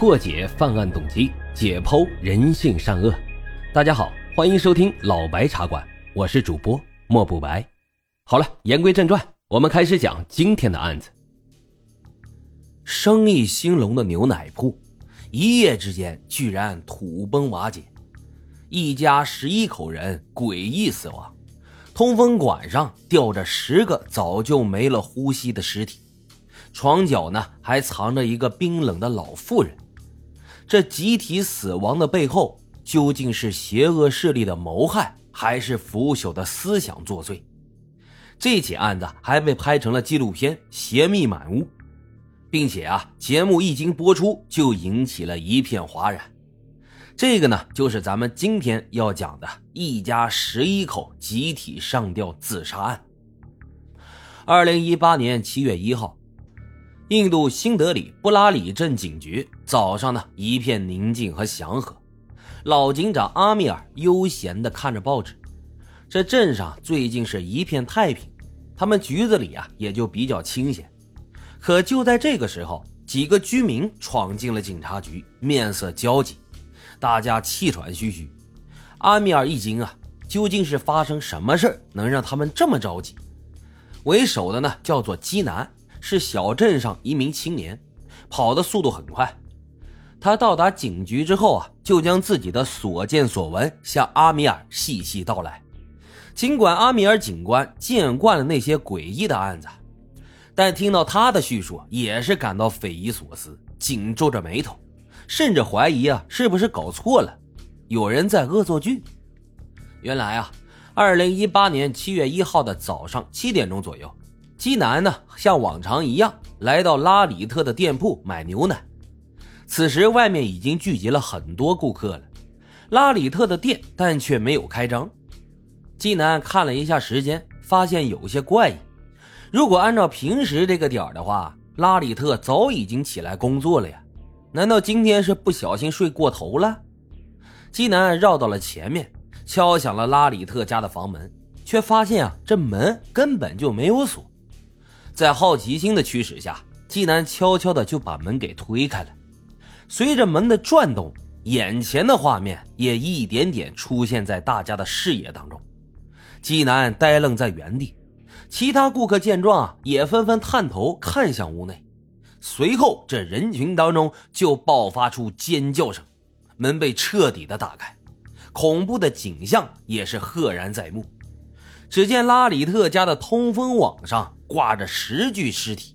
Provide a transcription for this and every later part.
破解犯案动机，解剖人性善恶。大家好，欢迎收听老白茶馆，我是主播莫不白。好了，言归正传，我们开始讲今天的案子。生意兴隆的牛奶铺，一夜之间居然土崩瓦解，一家十一口人诡异死亡。通风管上吊着十个早就没了呼吸的尸体，床角呢还藏着一个冰冷的老妇人。这集体死亡的背后，究竟是邪恶势力的谋害，还是腐朽的思想作祟？这起案子还被拍成了纪录片《邪秘满屋》，并且啊，节目一经播出就引起了一片哗然。这个呢，就是咱们今天要讲的一家十一口集体上吊自杀案。二零一八年七月一号，印度新德里布拉里镇警局早上呢一片宁静和祥和，老警长阿米尔悠闲地看着报纸。这镇上最近是一片太平，他们局子里啊也就比较清闲。可就在这个时候，几个居民闯进了警察局，面色焦急。大家气喘吁吁，阿米尔一惊啊！究竟是发生什么事能让他们这么着急？为首的呢，叫做基南，是小镇上一名青年，跑的速度很快。他到达警局之后啊，就将自己的所见所闻向阿米尔细细道来。尽管阿米尔警官见惯了那些诡异的案子，但听到他的叙述，也是感到匪夷所思，紧皱着眉头。甚至怀疑啊，是不是搞错了？有人在恶作剧。原来啊，二零一八年七月一号的早上七点钟左右，基南呢像往常一样来到拉里特的店铺买牛奶。此时外面已经聚集了很多顾客了，拉里特的店但却没有开张。基南看了一下时间，发现有些怪异。如果按照平时这个点的话，拉里特早已经起来工作了呀。难道今天是不小心睡过头了？基南绕到了前面，敲响了拉里特家的房门，却发现啊，这门根本就没有锁。在好奇心的驱使下，基南悄悄的就把门给推开了。随着门的转动，眼前的画面也一点点出现在大家的视野当中。基南呆愣在原地，其他顾客见状啊，也纷纷探头看向屋内。随后，这人群当中就爆发出尖叫声，门被彻底的打开，恐怖的景象也是赫然在目。只见拉里特家的通风网上挂着十具尸体，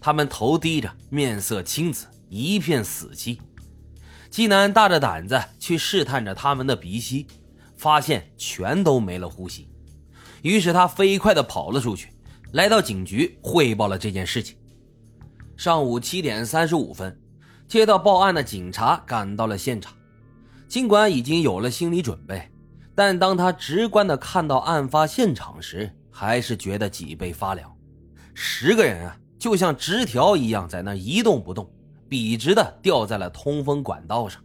他们头低着，面色青紫，一片死寂。基南大着胆子去试探着他们的鼻息，发现全都没了呼吸。于是他飞快地跑了出去，来到警局汇报了这件事情。上午七点三十五分，接到报案的警察赶到了现场。尽管已经有了心理准备，但当他直观的看到案发现场时，还是觉得脊背发凉。十个人啊，就像直条一样在那一动不动，笔直的吊在了通风管道上。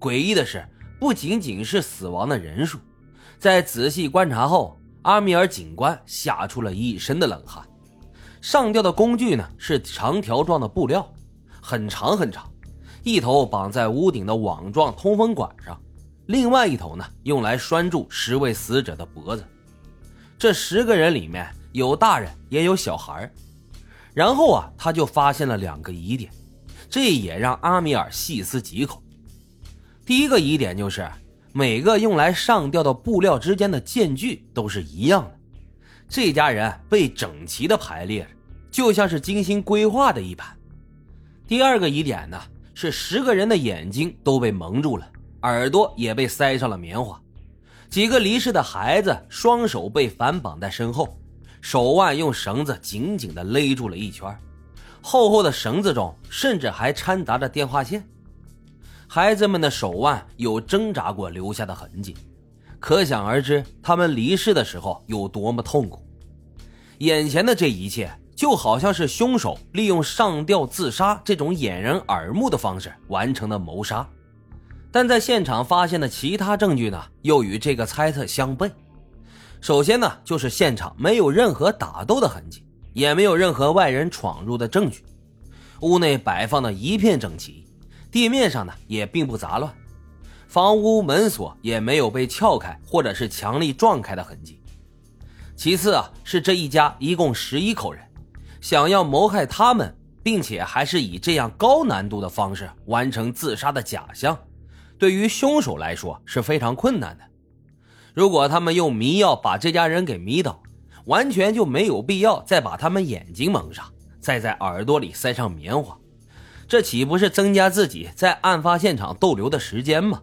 诡异的是，不仅仅是死亡的人数，在仔细观察后，阿米尔警官吓出了一身的冷汗。上吊的工具呢是长条状的布料，很长很长，一头绑在屋顶的网状通风管上，另外一头呢用来拴住十位死者的脖子。这十个人里面有大人也有小孩然后啊他就发现了两个疑点，这也让阿米尔细思极恐。第一个疑点就是每个用来上吊的布料之间的间距都是一样的。这家人被整齐的排列着，就像是精心规划的一般。第二个疑点呢，是十个人的眼睛都被蒙住了，耳朵也被塞上了棉花。几个离世的孩子双手被反绑在身后，手腕用绳子紧紧的勒住了一圈，厚厚的绳子中甚至还掺杂着电话线。孩子们的手腕有挣扎过留下的痕迹。可想而知，他们离世的时候有多么痛苦。眼前的这一切，就好像是凶手利用上吊自杀这种掩人耳目的方式完成的谋杀。但在现场发现的其他证据呢，又与这个猜测相悖。首先呢，就是现场没有任何打斗的痕迹，也没有任何外人闯入的证据。屋内摆放的一片整齐，地面上呢也并不杂乱，房屋门锁也没有被撬开或者是强力撞开的痕迹。其次啊，是这一家一共十一口人，想要谋害他们，并且还是以这样高难度的方式完成自杀的假象，对于凶手来说是非常困难的。如果他们用迷药把这家人给迷倒，完全就没有必要再把他们眼睛蒙上，再在耳朵里塞上棉花，这岂不是增加自己在案发现场逗留的时间吗？